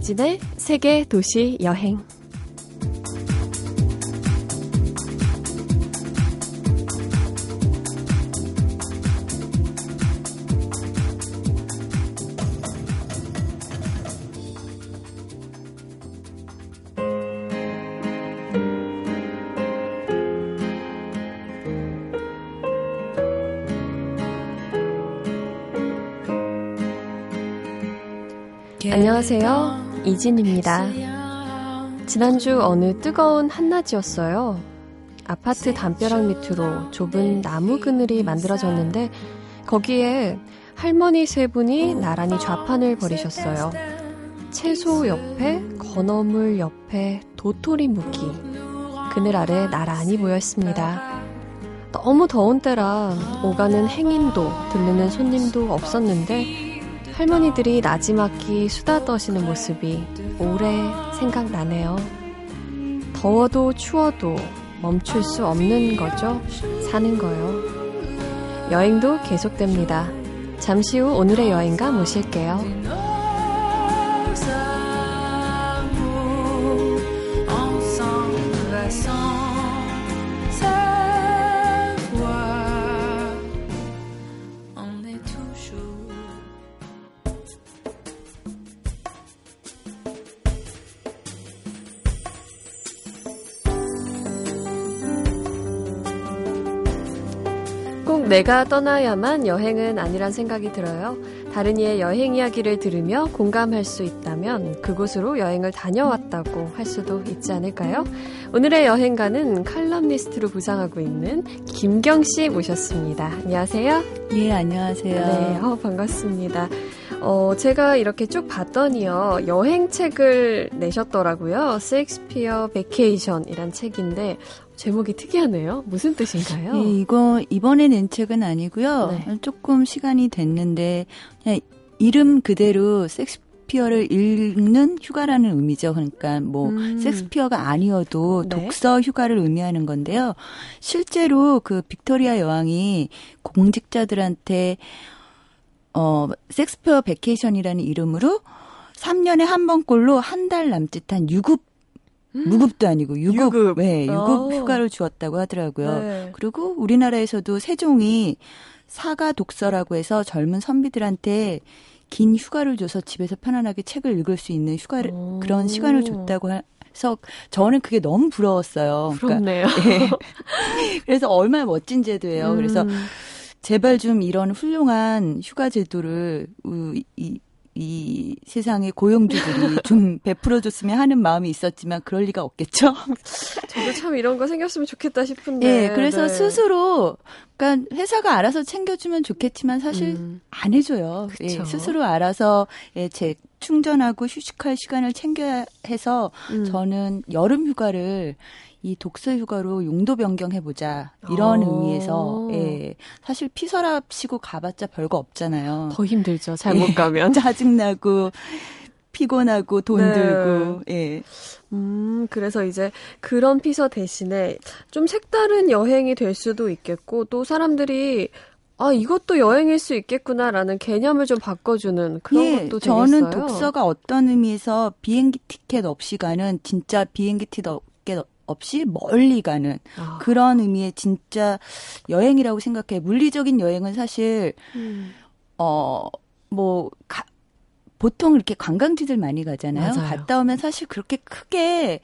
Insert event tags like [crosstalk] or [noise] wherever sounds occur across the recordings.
이진의 세계 도시 여행. 이진입니다. 지난주 어느 뜨거운 한낮이었어요. 아파트 담벼락 밑으로 좁은 나무 그늘이 만들어졌는데 거기에 할머니 세 분이 나란히 좌판을 벌이셨어요. 채소 옆에 건어물 옆에 도토리 무기 그늘 아래 나란히 모여 있습니다. 너무 더운 때라 오가는 행인도 들르는 손님도 없었는데 할머니들이 나지막히 수다 떠시는 모습이 오래 생각나네요. 더워도 추워도 멈출 수 없는 거죠. 사는 거요. 여행도 계속됩니다. 잠시 후 오늘의 여행가 모실게요. 내가 떠나야만 여행은 아니란 생각이 들어요. 다른 이의 여행 이야기를 들으며 공감할 수 있다면 그곳으로 여행을 다녀왔다고 할 수도 있지 않을까요? 오늘의 여행가는 칼럼니스트로 부상하고 있는 김경 씨 모셨습니다. 안녕하세요. 예, 안녕하세요. 네, 어, 반갑습니다. 어, 제가 이렇게 쭉 봤더니요, 여행책을 내셨더라고요. 셰익스피어 베케이션이란 책인데, 제목이 특이하네요. 무슨 뜻인가요? 예, 이거 이번에 낸 책은 아니고요. 네. 조금 시간이 됐는데 그냥 이름 그대로 섹스피어를 읽는 휴가라는 의미죠. 그러니까 뭐 음. 섹스피어가 아니어도 네. 독서 휴가를 의미하는 건데요. 실제로 그 빅토리아 여왕이 공직자들한테 어 섹스피어 베케이션이라는 이름으로 3년에 한 번꼴로 한 달 남짓한 유급 무급도 아니고 유급, 유급. 네, 유급 어. 휴가를 주었다고 하더라고요. 네. 그리고 우리나라에서도 세종이 사가 독서라고 해서 젊은 선비들한테 긴 휴가를 줘서 집에서 편안하게 책을 읽을 수 있는 휴가를 오. 그런 시간을 줬다고 해서 저는 그게 너무 부러웠어요. 그러니까 부럽네요. 그러니까, [laughs] 네. 그래서 얼마나 멋진 제도예요. 음. 그래서 제발 좀 이런 훌륭한 휴가 제도를 이 이 세상의 고용주들이 [laughs] 좀 베풀어줬으면 하는 마음이 있었지만 그럴 리가 없겠죠. 저도 참 이런 거 생겼으면 좋겠다 싶은데. 네, 그래서 네. 스스로 그러니까 회사가 알아서 챙겨주면 좋겠지만 사실 음. 안 해줘요. 예, 스스로 알아서 예, 제 충전하고 휴식할 시간을 챙겨야 해서 음. 저는 여름 휴가를 이 독서 휴가로 용도 변경해 보자. 이런 오. 어. 의미에서, 예. 사실 피서랍 시고 가봤자 별거 없잖아요. 더 힘들죠. 잘못 예. 가면. [laughs] 짜증나고, 피곤하고, 돈 네. 들고, 예. 음, 그래서 이제 그런 피서 대신에 좀 색다른 여행이 될 수도 있겠고, 또 사람들이 아, 이것도 여행일 수 있겠구나라는 개념을 좀 바꿔주는 그런 예, 것도 되겠어요. 저는 독서가 어떤 의미에서 비행기 티켓 없이 가는 진짜 비행기 티켓 없이 멀리 가는 아. 그런 의미의 진짜 여행이라고 생각해. 물리적인 여행은 사실 음. 어뭐 보통 이렇게 관광지들 많이 가잖아요. 맞아요. 갔다 오면 사실 그렇게 크게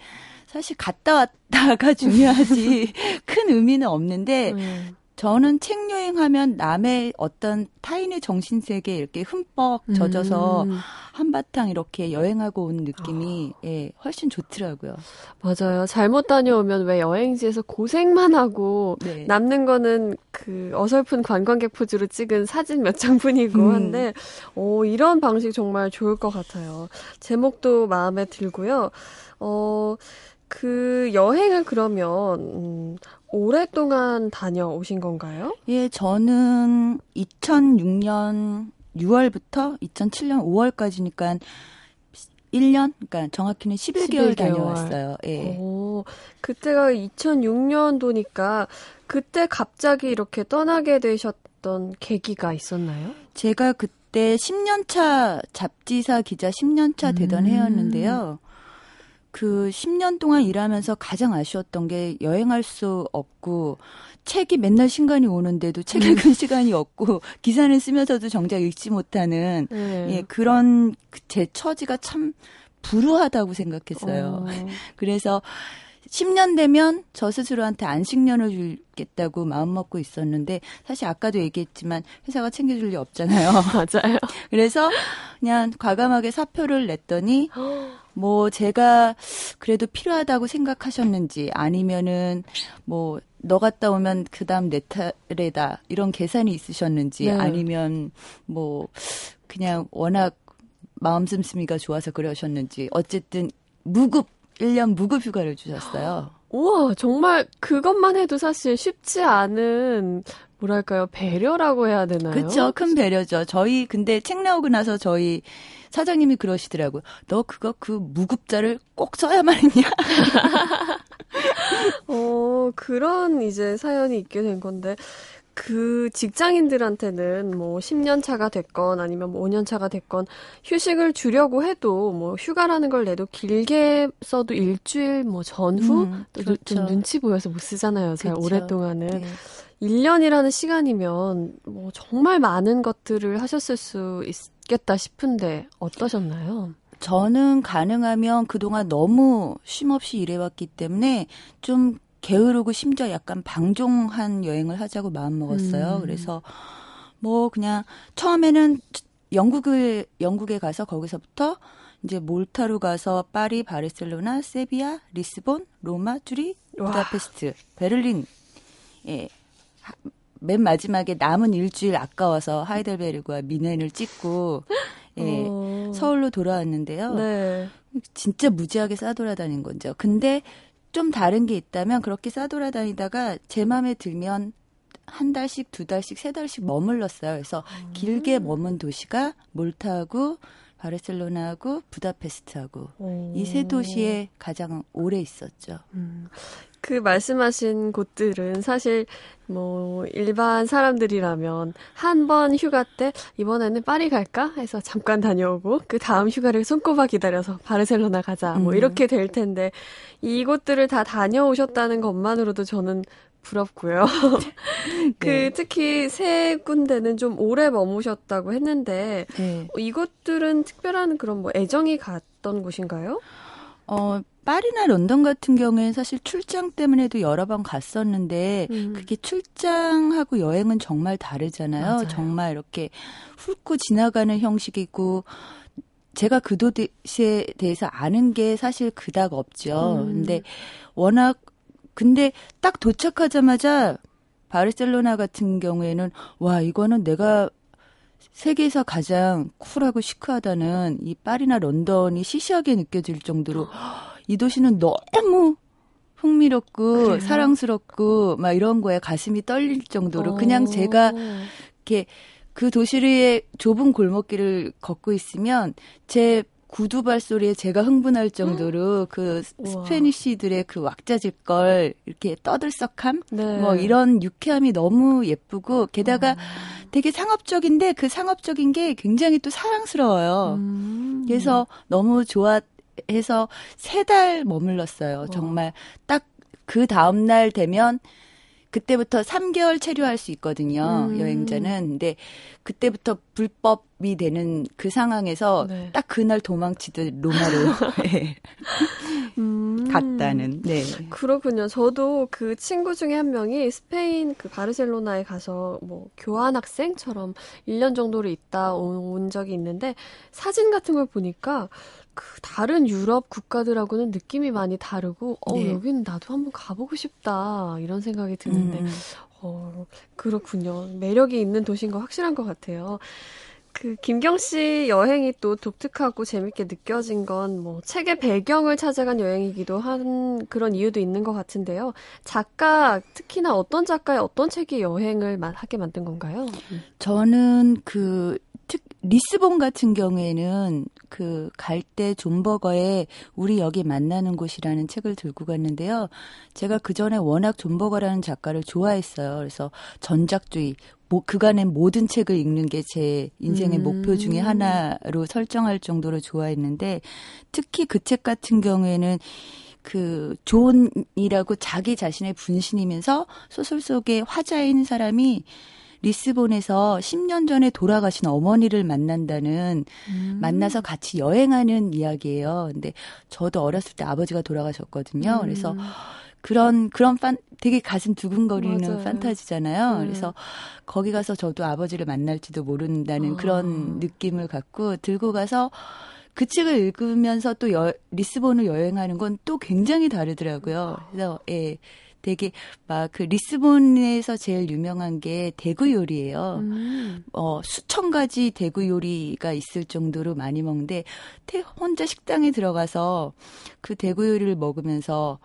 사실 갔다 왔다가 [laughs] 중요하지 [laughs] 큰 의미는 없는데 음. 저는 책 여행하면 남의 어떤 타인의 정신 세계에 이렇게 흠뻑 젖어서 음. 한바탕 이렇게 여행하고 온 느낌이 어. 예, 훨씬 좋더라고요. 맞아요. 잘못 다녀오면 왜 여행지에서 고생만 하고 네. 남는 거는 그 어설픈 관광객 포즈로 찍은 사진 몇 장뿐이고 음. 한데 오, 이런 방식 정말 좋을 것 같아요. 제목도 마음에 들고요. 어, 그 여행을 그러면 음, 오랫동안 다녀오신 건가요? 예, 저는 2006년 6월부터 2007년 5월까지니까 1년? 그러니까 정확히는 11개월, 11개월. 다녀왔어요. 예. 오, 그때가 2006년도니까 그때 갑자기 이렇게 떠나게 되셨던 계기가 있었나요? 제가 그때 그때 10년차 잡지사 기자 10년차 되던 음. 해였는데요. 그 10년 동안 일하면서 가장 아쉬웠던 게 여행할 수 없고 책이 맨날 신간이 오는데도 책 음. 읽을 시간이 없고 기사는 쓰면서도 정작 읽지 못하는 네. 예, 그런 제 처지가 참 불우하다고 생각했어요. 어. [laughs] 그래서 10년 되면 저 스스로한테 안식년을 주겠다고 마음먹고 있었는데 사실 아까도 얘기했지만 회사가 챙겨줄 리 없잖아요. [laughs] 맞아요. 그래서 그냥 과감하게 사표를 냈더니 [laughs] 뭐 제가 그래도 필요하다고 생각하셨는지 아니면은 뭐 너 갔다 오면 그다음 내 차례다 이런 계산이 있으셨는지 네. 아니면 뭐 그냥 워낙 마음 씀씀이가 좋아서 그러셨는지 어쨌든 무급 1년 무급 휴가를 주셨어요. 우와, 정말 그것만 해도 사실 쉽지 않은 뭐랄까요 배려라고 해야 되나요? 그렇죠, 큰 배려죠. 저희 근데 책 나오고 나서 저희 사장님이 그러시더라고요. 너 그거 그 무급자를 꼭 써야만 했냐? [laughs] 어 그런 이제 사연이 있게 된 건데 그 직장인들한테는 뭐 10년 차가 됐건 아니면 뭐 5년 차가 됐건 휴식을 주려고 해도 뭐 휴가라는 걸 내도 길게 써도 일주일 뭐 전후 음, 그렇죠. 좀 눈치 보여서 못 쓰잖아요. 잘 그렇죠. 오랫동안은. 네. 1년이라는 시간이면 뭐 정말 많은 것들을 하셨을 수 있 겠다 싶은데 어떠셨나요? 저는 가능하면 그동안 너무 쉼없이 일해왔기 때문에 좀 게으르고 심지어 약간 방종한 여행을 하자고 마음 먹었어요. 음. 그래서 뭐 그냥 처음에는 영국을 영국에 가서 거기서부터 이제 몰타로 가서 파리, 바르셀로나, 세비야, 리스본, 로마, 쭈리, 부다페스트, 베를린. 예. 맨 마지막에 남은 일주일 아까워서 하이델베르그와 미넨을 찍고 예, 어. 서울로 돌아왔는데요. 네. 진짜 무지하게 싸돌아다닌 거죠. 근데 좀 다른 게 있다면 그렇게 싸돌아다니다가 제 마음에 들면 한 달씩, 두 달씩, 세 달씩 머물렀어요. 그래서 음. 길게 머문 도시가 몰타하고 바르셀로나하고 부다페스트하고 이 세 도시에 가장 오래 있었죠. 음. 그 말씀하신 곳들은 사실 뭐 일반 사람들이라면 한 번 휴가 때 이번에는 파리 갈까 해서 잠깐 다녀오고 그 다음 휴가를 손꼽아 기다려서 바르셀로나 가자 뭐 음. 이렇게 될 텐데 이곳들을 다 다녀오셨다는 것만으로도 저는 부럽고요. [laughs] 그 네. 특히 세 군데는 좀 오래 머무셨다고 했는데 네. 이곳들은 특별한 그런 뭐 애정이 갔던 곳인가요? 어, 파리나 런던 같은 경우에는 사실 출장 때문에도 여러 번 갔었는데 음. 그게 출장하고 여행은 정말 다르잖아요. 맞아요. 정말 이렇게 훑고 지나가는 형식이고 제가 그 도시에 대해서 아는 게 사실 그닥 없죠. 음. 근데 워낙 근데 딱 도착하자마자 바르셀로나 같은 경우에는 와 이거는 내가 세계에서 가장 쿨하고 시크하다는 이 파리나 런던이 시시하게 느껴질 정도로 [gasps] 이 도시는 너무 흥미롭고 그래요? 사랑스럽고 막 이런 거에 가슴이 떨릴 정도로 어. 그냥 제가 이렇게 그 도시의 좁은 골목길을 걷고 있으면 제 구두 발소리에 제가 흥분할 정도로 그 스페니쉬들의 그 왁자질 걸 이렇게 떠들썩함 네. 뭐 이런 유쾌함이 너무 예쁘고 게다가 음. 되게 상업적인데 그 상업적인 게 굉장히 또 사랑스러워요. 음. 그래서 너무 좋아 해서 세 달 머물렀어요. 정말 딱 그 다음 날 되면 그때부터 3개월 체류할 수 있거든요. 음. 여행자는. 근데 그때부터 불법이 되는 그 상황에서 네. 딱 그날 도망치듯 로마로 네. [laughs] 음. 갔다는. 네. 그렇군요. 저도 그 친구 중에 한 명이 스페인 그 바르셀로나에 가서 뭐 교환 학생처럼 1년 정도를 있다 온 적이 있는데 사진 같은 걸 보니까 그 다른 유럽 국가들하고는 느낌이 많이 다르고 어 네. 여기는 나도 한번 가보고 싶다 이런 생각이 드는데 음. 어 그렇군요 매력이 있는 도시인 거 확실한 것 같아요. 그 김경 씨 여행이 또 독특하고 재밌게 느껴진 건 뭐 책의 배경을 찾아간 여행이기도 한 그런 이유도 있는 것 같은데요. 작가 특히나 어떤 작가의 어떤 책이 여행을 하게 만든 건가요? 저는 그 특, 리스본 같은 경우에는 그갈때 존버거에 우리 여기 만나는 곳이라는 책을 들고 갔는데요. 제가 그 전에 워낙 존 버거라는 작가를 좋아했어요. 그래서 전작주의, 뭐 그간의 모든 책을 읽는 게 제 인생의 음. 목표 중의 하나로 설정할 정도로 좋아했는데 특히 그 책 같은 경우에는 그 존이라고 자기 자신의 분신이면서 소설 속에 화자인 사람이 리스본에서 10년 전에 돌아가신 어머니를 만난다는 음. 만나서 같이 여행하는 이야기예요. 근데 저도 어렸을 때 아버지가 돌아가셨거든요. 음. 그래서 그런 그런 판 되게 가슴 두근거리는 맞아요. 판타지잖아요. 음. 그래서 거기 가서 저도 아버지를 만날지도 모른다는 어. 그런 느낌을 갖고 들고 가서 그 책을 읽으면서 또 여, 리스본을 여행하는 건 또 굉장히 다르더라고요. 그래서 예. 되게 막 그 리스본에서 제일 유명한 게 대구 요리예요. 음. 어 수천 가지 대구 요리가 있을 정도로 많이 먹는데 태, 혼자 식당에 들어가서 그 대구 요리를 먹으면서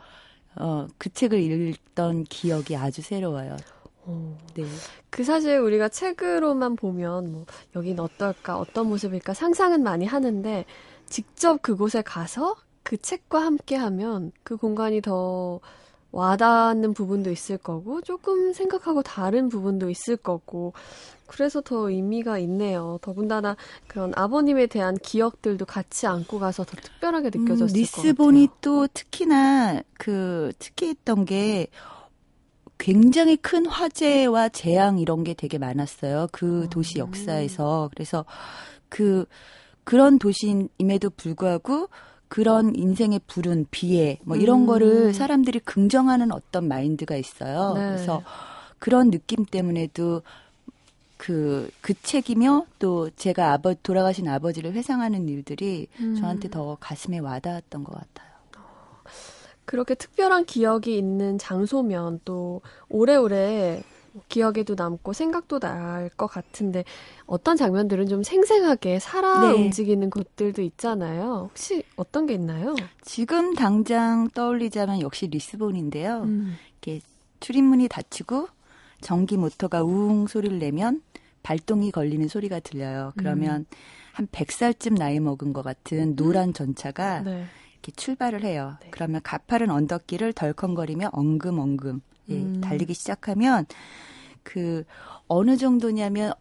어 그 책을 읽던 기억이 아주 새로워요. 오. 네. 그 사실 우리가 책으로만 보면 뭐 여긴 어떨까 어떤 모습일까 상상은 많이 하는데 직접 그곳에 가서 그 책과 함께 하면 그 공간이 더 와닿는 부분도 있을 거고 조금 생각하고 다른 부분도 있을 거고 그래서 더 의미가 있네요. 더군다나 그런 아버님에 대한 기억들도 같이 안고 가서 더 특별하게 음, 느껴졌을 음, 리스본이 또 특히나 그 특이했던 게 굉장히 큰 화재와 재앙 이런 게 되게 많았어요. 그 도시 음. 역사에서. 그래서 그 그런 도시임에도 불구하고 그런 인생의 불운, 비애, 뭐 이런 음. 거를 사람들이 긍정하는 어떤 마인드가 있어요. 네. 그래서 그런 느낌 때문에도 그, 그 책이며 또 제가 아버, 돌아가신 아버지를 회상하는 일들이 음. 저한테 더 가슴에 와닿았던 것 같아요. 그렇게 특별한 기억이 있는 장소면 또 오래오래 기억에도 남고 생각도 날 것 같은데 어떤 장면들은 좀 생생하게 살아 네. 움직이는 곳들도 있잖아요. 혹시 어떤 게 있나요? 지금 당장 떠올리자면 역시 리스본인데요. 음. 이렇게 출입문이 닫히고 전기 모터가 우웅 소리를 내면 발동이 걸리는 소리가 들려요. 그러면 음. 한 100살쯤 나이 먹은 것 같은 노란 전차가 네. 이렇게 출발을 해요. 네. 그러면 가파른 언덕길을 덜컹거리며 엉금엉금 예, 음. 달리기 시작하면 그 어느 정도냐면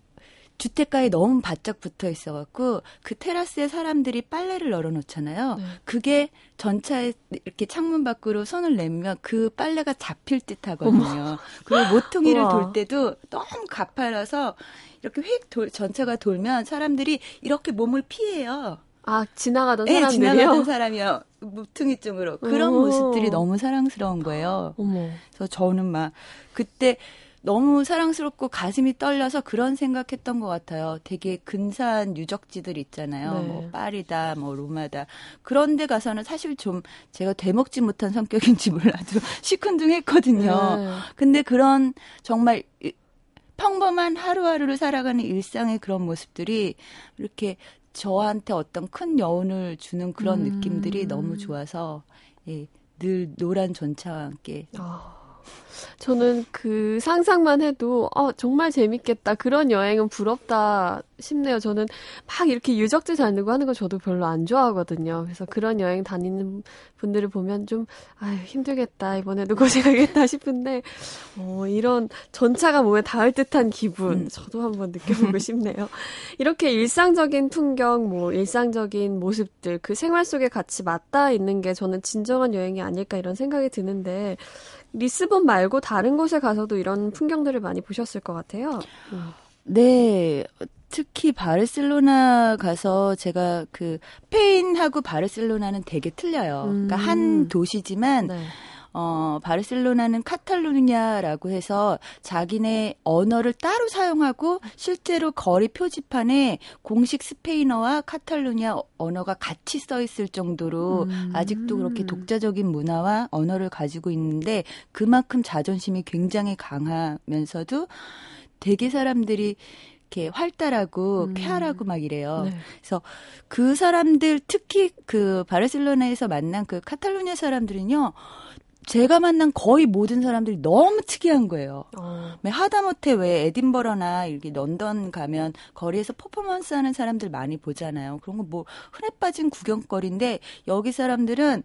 주택가에 너무 바짝 붙어 있어갖고 그 테라스에 사람들이 빨래를 널어놓잖아요. 네. 그게 전차에 이렇게 창문 밖으로 손을 내면 그 빨래가 잡힐 듯 하거든요. 그리고 모퉁이를 돌 때도 너무 가파라서 이렇게 휙 돌, 전차가 돌면 사람들이 이렇게 몸을 피해요. 아 지나가던 네, 사람들이요? 지나가던 사람이요. 무퉁이 쪽으로 그런 오. 모습들이 너무 사랑스러운 거예요. 어머. 그래서 저는 막 그때 너무 사랑스럽고 가슴이 떨려서 그런 생각했던 것 같아요. 되게 근사한 유적지들 있잖아요. 네. 뭐 파리다, 뭐 로마다. 그런데 가서는 사실 좀 제가 되먹지 못한 성격인지 몰라도 [laughs] 시큰둥했거든요. 네. 근데 그런 정말 평범한 하루하루를 살아가는 일상의 그런 모습들이 이렇게 저한테 어떤 큰 여운을 주는 그런 음. 느낌들이 너무 좋아서 예, 늘 노란 전차와 함께 아. 저는 그 상상만 해도 어, 정말 재밌겠다. 그런 여행은 부럽다 싶네요. 저는 막 이렇게 유적지 다니고 하는 거 저도 별로 안 좋아하거든요. 그래서 그런 여행 다니는 분들을 보면 좀 아유 힘들겠다. 이번에도 고생하겠다 싶은데 어, 이런 전차가 몸에 닿을 듯한 기분 음. 저도 한번 느껴보고 [laughs] 싶네요. 이렇게 일상적인 풍경, 뭐 일상적인 모습들 그 생활 속에 같이 맞닿아 있는 게 저는 진정한 여행이 아닐까 이런 생각이 드는데 리스본 말고 다른 곳에 가서도 이런 풍경들을 많이 보셨을 것 같아요. 음. 네. 특히 바르셀로나 가서 제가 그 스페인하고 바르셀로나는 되게 틀려요. 음. 그러니까 한 음. 도시지만 네. 어, 바르셀로나는 카탈루냐라고 해서 자기네 언어를 따로 사용하고 실제로 거리 표지판에 공식 스페인어와 카탈루냐 언어가 같이 써 있을 정도로 음. 아직도 그렇게 독자적인 문화와 언어를 가지고 있는데 그만큼 자존심이 굉장히 강하면서도 되게 사람들이 이렇게 활달하고 음. 쾌활하고 막 이래요. 네. 그래서 그 사람들 특히 그 바르셀로나에서 만난 그 카탈루냐 사람들은요. 제가 만난 거의 모든 사람들이 너무 특이한 거예요. 어. 하다못해 왜 에딘버러나 이렇게 런던 가면 거리에서 퍼포먼스 하는 사람들 많이 보잖아요. 그런 거 뭐 흔해 빠진 구경거리인데 여기 사람들은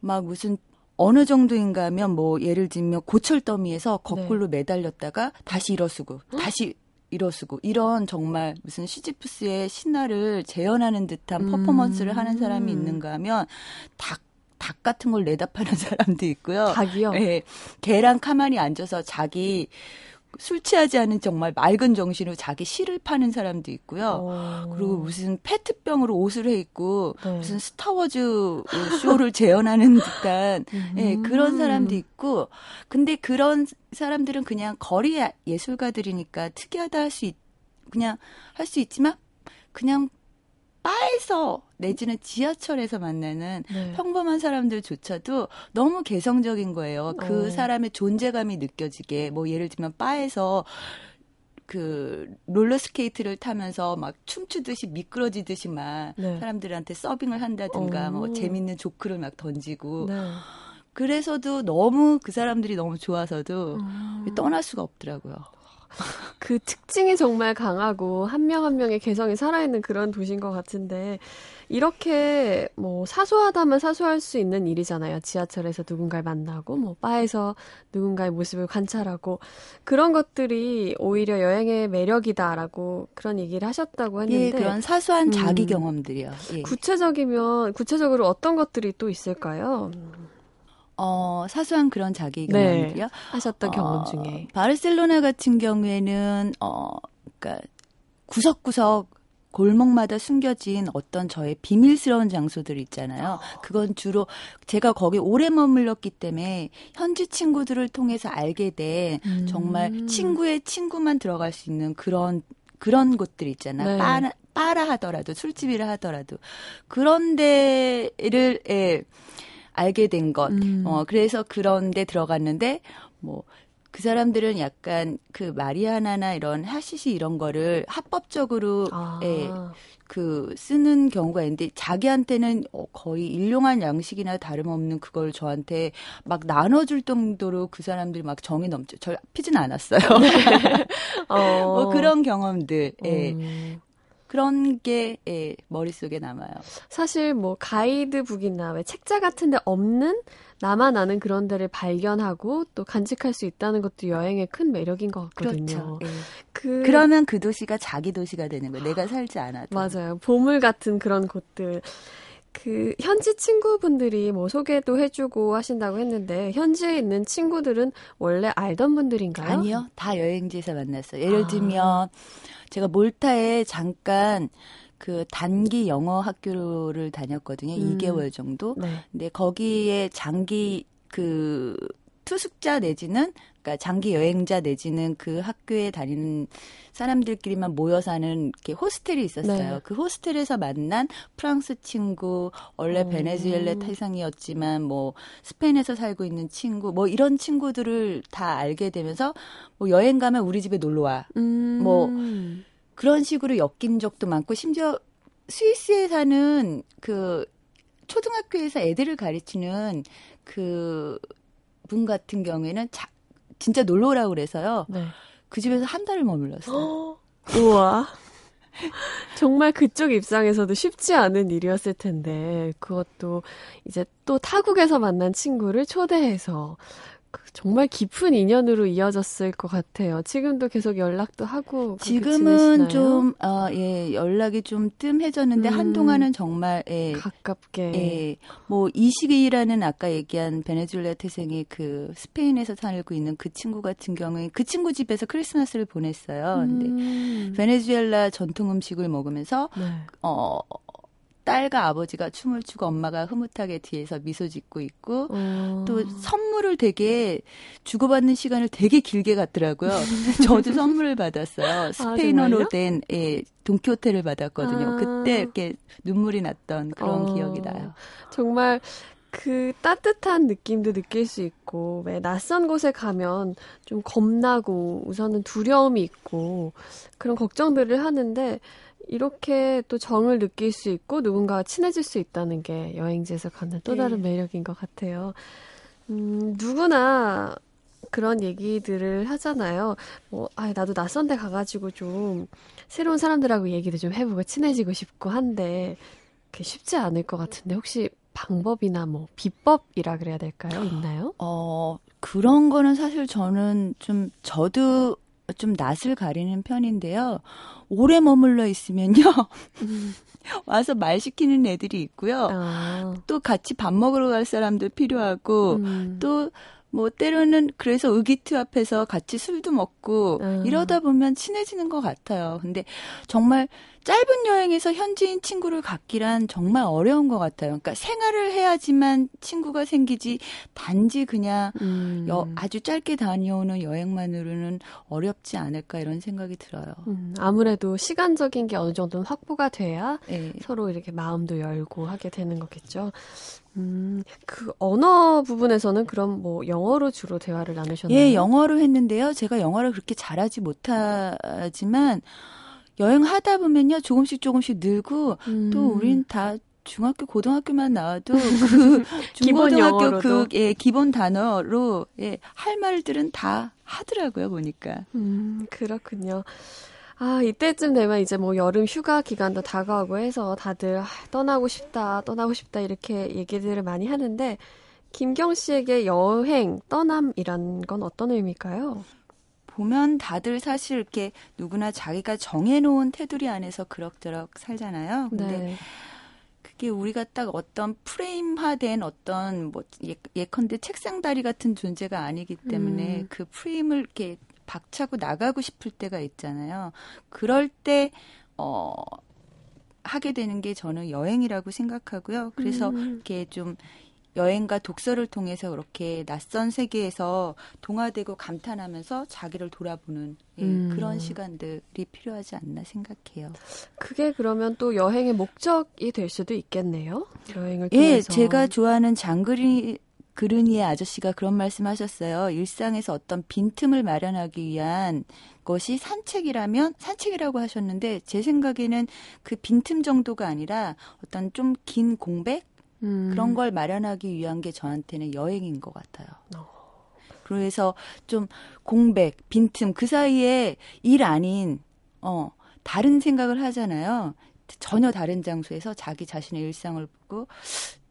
막 무슨 어느 정도인가 하면 뭐 예를 들면 고철 더미에서 거꾸로 네. 매달렸다가 다시 일어서고 다시 일어서고 이런 정말 무슨 시지프스의 신화를 재현하는 듯한 음. 퍼포먼스를 하는 사람이 있는가 하면 닭 닭 같은 걸 내다 파는 [laughs] 사람도 있고요. 닭이요? 예. 개랑 가만히 앉아서 자기 술 취하지 않은 정말 맑은 정신으로 자기 시를 파는 사람도 있고요. 오. 어. 그리고 무슨 페트병으로 옷을 해 입고 네. 무슨 스타워즈 쇼를 재현하는 듯한 예, 음. 그런 사람도 있고 근데 그런 사람들은 그냥 거리 예술가들이니까 특이하다 할 수 있, 그냥 할 수 있지만 그냥 바에서 내지는 지하철에서 만나는 네. 평범한 사람들조차도 너무 개성적인 거예요. 그 어. 사람의 존재감이 느껴지게 뭐 예를 들면 바에서 그 롤러스케이트를 타면서 막 춤추듯이 미끄러지듯이 막 네. 사람들한테 서빙을 한다든가 오. 뭐 재밌는 조크를 막 던지고 네. 그래서도 너무 그 사람들이 너무 좋아서도 음. 떠날 수가 없더라고요. 그 특징이 정말 강하고 한 명한 한 명의 개성이 살아있는 그런 도시인 것 같은데 이렇게 뭐 사소하다면 사소할 수 있는 일이잖아요. 지하철에서 누군가를 만나고 뭐 바에서 누군가의 모습을 관찰하고 그런 것들이 오히려 여행의 매력이다라고 그런 얘기를 하셨다고 했는데 예, 그런 사소한 자기 음, 경험들이요. 예. 구체적이면 구체적으로 어떤 것들이 또 있을까요? 어, 사소한 그런 자기 경험들이요. 네, 하셨던 어, 경험 중에. 바르셀로나 같은 경우에는, 어, 그니까, 구석구석 골목마다 숨겨진 어떤 저의 비밀스러운 장소들 있잖아요. 그건 주로 제가 거기 오래 머물렀기 때문에 현지 친구들을 통해서 알게 된 음. 정말 친구의 친구만 들어갈 수 있는 그런 그런 곳들 있잖아요. 네. 빠라, 빠라 하더라도 술집이라 하더라도 그런 데를 예. 알게 된 것. 음. 어, 그래서 그런 데 들어갔는데, 뭐, 그 사람들은 약간 그 마리아나나 이런 하시시 이런 거를 합법적으로 아. 예, 그 쓰는 경우가 있는데 자기한테는 어, 거의 일용할 양식이나 다름없는 그걸 저한테 막 나눠줄 정도로 그 사람들이 막 정이 넘쳐. 절 피진 않았어요. [laughs] 어. 뭐 그런 경험들. 예. 음. 그런 게 예, 머릿속에 남아요. 사실 뭐 가이드북이나 왜 책자 같은 데 없는 나만 아는 그런 데를 발견하고 또 간직할 수 있다는 것도 여행의 큰 매력인 것 같거든요. 그렇죠. 예. 그 그러면 그 도시가 자기 도시가 되는 거예요. 내가 살지 않아도. 맞아요. 보물 같은 그런 곳들. 그 현지 친구분들이 뭐 소개도 해주고 하신다고 했는데 현지에 있는 친구들은 원래 알던 분들인가요? 아니요, 다 여행지에서 만났어요. 예를 아. 들면 제가 몰타에 잠깐 그 단기 영어 학교를 다녔거든요. 음. 2개월 정도. 네. 근데 거기에 장기 그 투숙자 내지는 그러니까 장기 여행자 내지는 그 학교에 다니는 사람들끼리만 모여 사는 이렇게 호스텔이 있었어요. 네. 그 호스텔에서 만난 프랑스 친구, 원래 오. 베네수엘라 태상이었지만 뭐 스페인에서 살고 있는 친구, 뭐 이런 친구들을 다 알게 되면서 뭐 여행 가면 우리 집에 놀러 와. 음. 뭐 그런 식으로 엮인 적도 많고 심지어 스위스에 사는 그 초등학교에서 애들을 가르치는 그 분 같은 경우에는 자, 진짜 놀러 오라고 그래서요. 네. 그 집에서 한 달을 머물렀어요. [gasps] 우와. 정말 그쪽 입장에서도 쉽지 않은 일이었을 텐데, 그것도 이제 또 타국에서 만난 친구를 초대해서 그 정말 깊은 인연으로 이어졌을 것 같아요. 지금도 계속 연락도 하고 지금은 좀 어, 예, 연락이 좀 뜸해졌는데 음, 한동안은 정말 예, 가깝게 예, 뭐 이시기라는 아까 얘기한 베네수엘라 태생이 그 스페인에서 살고 있는 그 친구 같은 경우에 그 친구 집에서 크리스마스를 보냈어요. 근데 음. 베네수엘라 전통 음식을 먹으면서 네. 어 딸과 아버지가 춤을 추고 엄마가 흐뭇하게 뒤에서 미소 짓고 있고 어. 또 선물을 되게 주고받는 시간을 되게 길게 갔더라고요. [laughs] 저도 선물을 받았어요. 아, 스페인어로 아, 된 예, 동키호테를 받았거든요. 아. 그때 이렇게 눈물이 났던 그런 어. 기억이 나요. 정말 그 따뜻한 느낌도 느낄 수 있고 왜 낯선 곳에 가면 좀 겁나고 우선은 두려움이 있고 그런 걱정들을 하는데 이렇게 또 정을 느낄 수 있고 누군가와 친해질 수 있다는 게 여행지에서 갖는 또 다른 네. 매력인 것 같아요. 음, 누구나 그런 얘기들을 하잖아요. 뭐, 아, 나도 낯선 데 가가지고 좀 새로운 사람들하고 얘기도 좀 해보고 친해지고 싶고 한데, 그게 쉽지 않을 것 같은데, 혹시 방법이나 뭐, 비법이라 그래야 될까요? 있나요? 어, 그런 거는 사실 저는 좀, 저도 좀 낯을 가리는 편인데요. 오래 머물러 있으면요. [laughs] 와서 말 시키는 애들이 있고요. 아. 또 같이 밥 먹으러 갈 사람도 필요하고, 음. 또뭐 때로는 그래서 의기투 합해서 같이 술도 먹고 음. 이러다 보면 친해지는 것 같아요. 근데 정말 짧은 여행에서 현지인 친구를 갖기란 정말 어려운 것 같아요. 그러니까 생활을 해야지만 친구가 생기지 단지 그냥 음. 여, 아주 짧게 다녀오는 여행만으로는 어렵지 않을까 이런 생각이 들어요. 음, 아무래도 시간적인 게 어느 정도는 확보가 돼야 네. 서로 이렇게 마음도 열고 하게 되는 거겠죠. 음, 그 언어 부분에서는 그럼 뭐 영어로 주로 대화를 나누셨나요? 예, 영어로 했는데요. 제가 영어를 그렇게 잘하지 못하지만 여행하다 보면요. 조금씩 조금씩 늘고 음. 또 우린 다 중학교 고등학교만 나와도 [laughs] 그 중고등학교 그 예, 기본 단어로 예, 할 말들은 다 하더라고요, 보니까. 음, 그렇군요. 아, 이때쯤 되면 이제 뭐 여름 휴가 기간도 다가오고 해서 다들 아, 떠나고 싶다, 떠나고 싶다 이렇게 얘기들을 많이 하는데 김경 씨에게 여행, 떠남이란 건 어떤 의미일까요? 보면 다들 사실 이렇게 누구나 자기가 정해놓은 테두리 안에서 그럭저럭 살잖아요. 근데 네. 그게 우리가 딱 어떤 프레임화된 어떤 뭐 예, 예컨대 책상 다리 같은 존재가 아니기 때문에 음. 그 프레임을 이렇게 박차고 나가고 싶을 때가 있잖아요. 그럴 때, 어, 하게 되는 게 저는 여행이라고 생각하고요. 그래서 음. 이렇게 좀 여행과 독서를 통해서 그렇게 낯선 세계에서 동화되고 감탄하면서 자기를 돌아보는 예, 음. 그런 시간들이 필요하지 않나 생각해요. 그게 그러면 또 여행의 목적이 될 수도 있겠네요. 여행을 통해서. 예, 제가 좋아하는 장그리 그르니의 아저씨가 그런 말씀하셨어요. 일상에서 어떤 빈틈을 마련하기 위한 것이 산책이라면 산책이라고 하셨는데 제 생각에는 그 빈틈 정도가 아니라 어떤 좀 긴 공백 음. 그런 걸 마련하기 위한 게 저한테는 여행인 것 같아요. 어. 그래서 좀 공백, 빈틈 그 사이에 일 아닌 어 다른 생각을 하잖아요. 전혀 다른 장소에서 자기 자신의 일상을 보고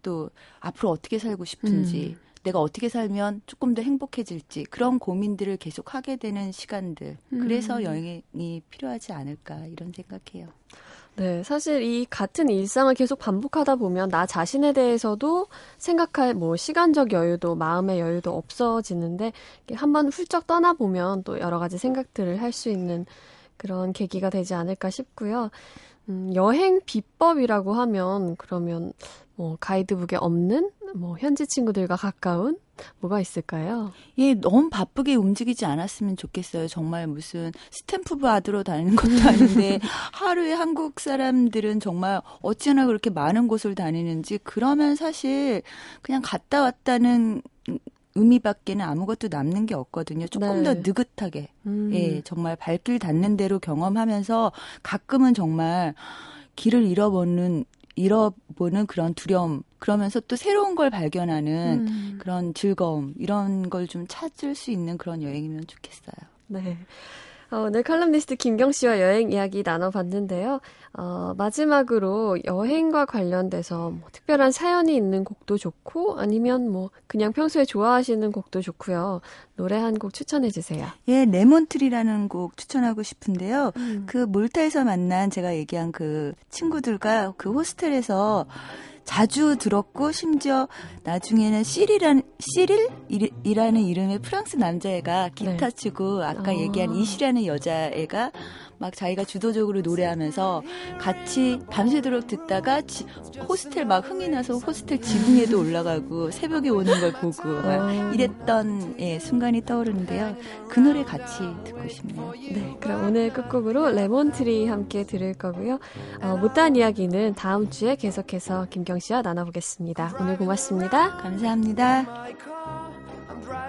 또 앞으로 어떻게 살고 싶은지 음. 내가 어떻게 살면 조금 더 행복해질지 그런 고민들을 계속 하게 되는 시간들. 음. 그래서 여행이 필요하지 않을까 이런 생각해요. 네, 사실 이 같은 일상을 계속 반복하다 보면 나 자신에 대해서도 생각할 뭐 시간적 여유도 마음의 여유도 없어지는데 한번 훌쩍 떠나보면 또 여러 가지 생각들을 할 수 있는 그런 계기가 되지 않을까 싶고요. 음, 여행 비법이라고 하면 그러면 뭐 가이드북에 없는 뭐 현지 친구들과 가까운 뭐가 있을까요? 예, 너무 바쁘게 움직이지 않았으면 좋겠어요. 정말 무슨 스탬프 받으러 다니는 것도 [laughs] 아닌데 하루에 한국 사람들은 정말 어찌나 그렇게 많은 곳을 다니는지 그러면 사실 그냥 갔다 왔다는 의미밖에는 아무것도 남는 게 없거든요. 조금 네. 더 느긋하게, 음. 예, 정말 발길 닿는 대로 경험하면서 가끔은 정말 길을 잃어버는 잃어보는 그런 두려움, 그러면서 또 새로운 걸 발견하는 음. 그런 즐거움, 이런 걸 좀 찾을 수 있는 그런 여행이면 좋겠어요. 네. 어, 오늘 칼럼니스트 김경 씨와 여행 이야기 나눠봤는데요. 어, 마지막으로 여행과 관련돼서 뭐 특별한 사연이 있는 곡도 좋고 아니면 뭐 그냥 평소에 좋아하시는 곡도 좋고요. 노래 한 곡 추천해 주세요. 예, 레몬트리라는 곡 추천하고 싶은데요. 음. 그 몰타에서 만난 제가 얘기한 그 친구들과 그 호스텔에서 자주 들었고 심지어 나중에는 시리란 시릴이라는 이름의 프랑스 남자애가 기타 네. 치고 아까 어. 얘기한 이시라는 여자애가 막 자기가 주도적으로 노래하면서 같이 밤새도록 듣다가 지, 호스텔 막 흥이 나서 호스텔 지붕에도 올라가고 새벽에 오는 걸 보고 막 어. 이랬던 예, 순간이 떠오르는데요. 그 노래 같이 듣고 싶네요. 네, 그럼 오늘 끝곡으로 Lemon Tree 함께 들을 거고요. 어, 못다한 이야기는 다음 주에 계속해서 김경 씨와 나눠보겠습니다. 오늘 고맙습니다. 감사합니다.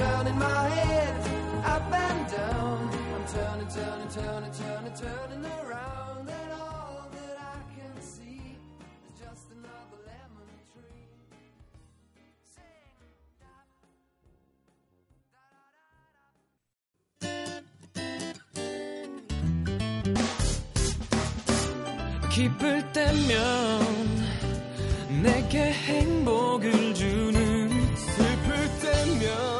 Turning my head up and down. I'm turning, turning, turning, turning, turning around, and all that I can see is just another lemon tree. 기쁠 때면 내게 행복을 주는 슬플 때면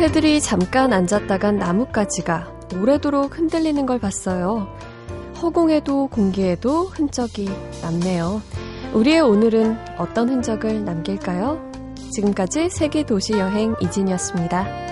새들이 잠깐 앉았다간 나뭇가지가 오래도록 흔들리는 걸 봤어요. 허공에도 공기에도 흔적이 남네요. 우리의 오늘은 어떤 흔적을 남길까요? 지금까지 세계 도시 여행 이진이었습니다.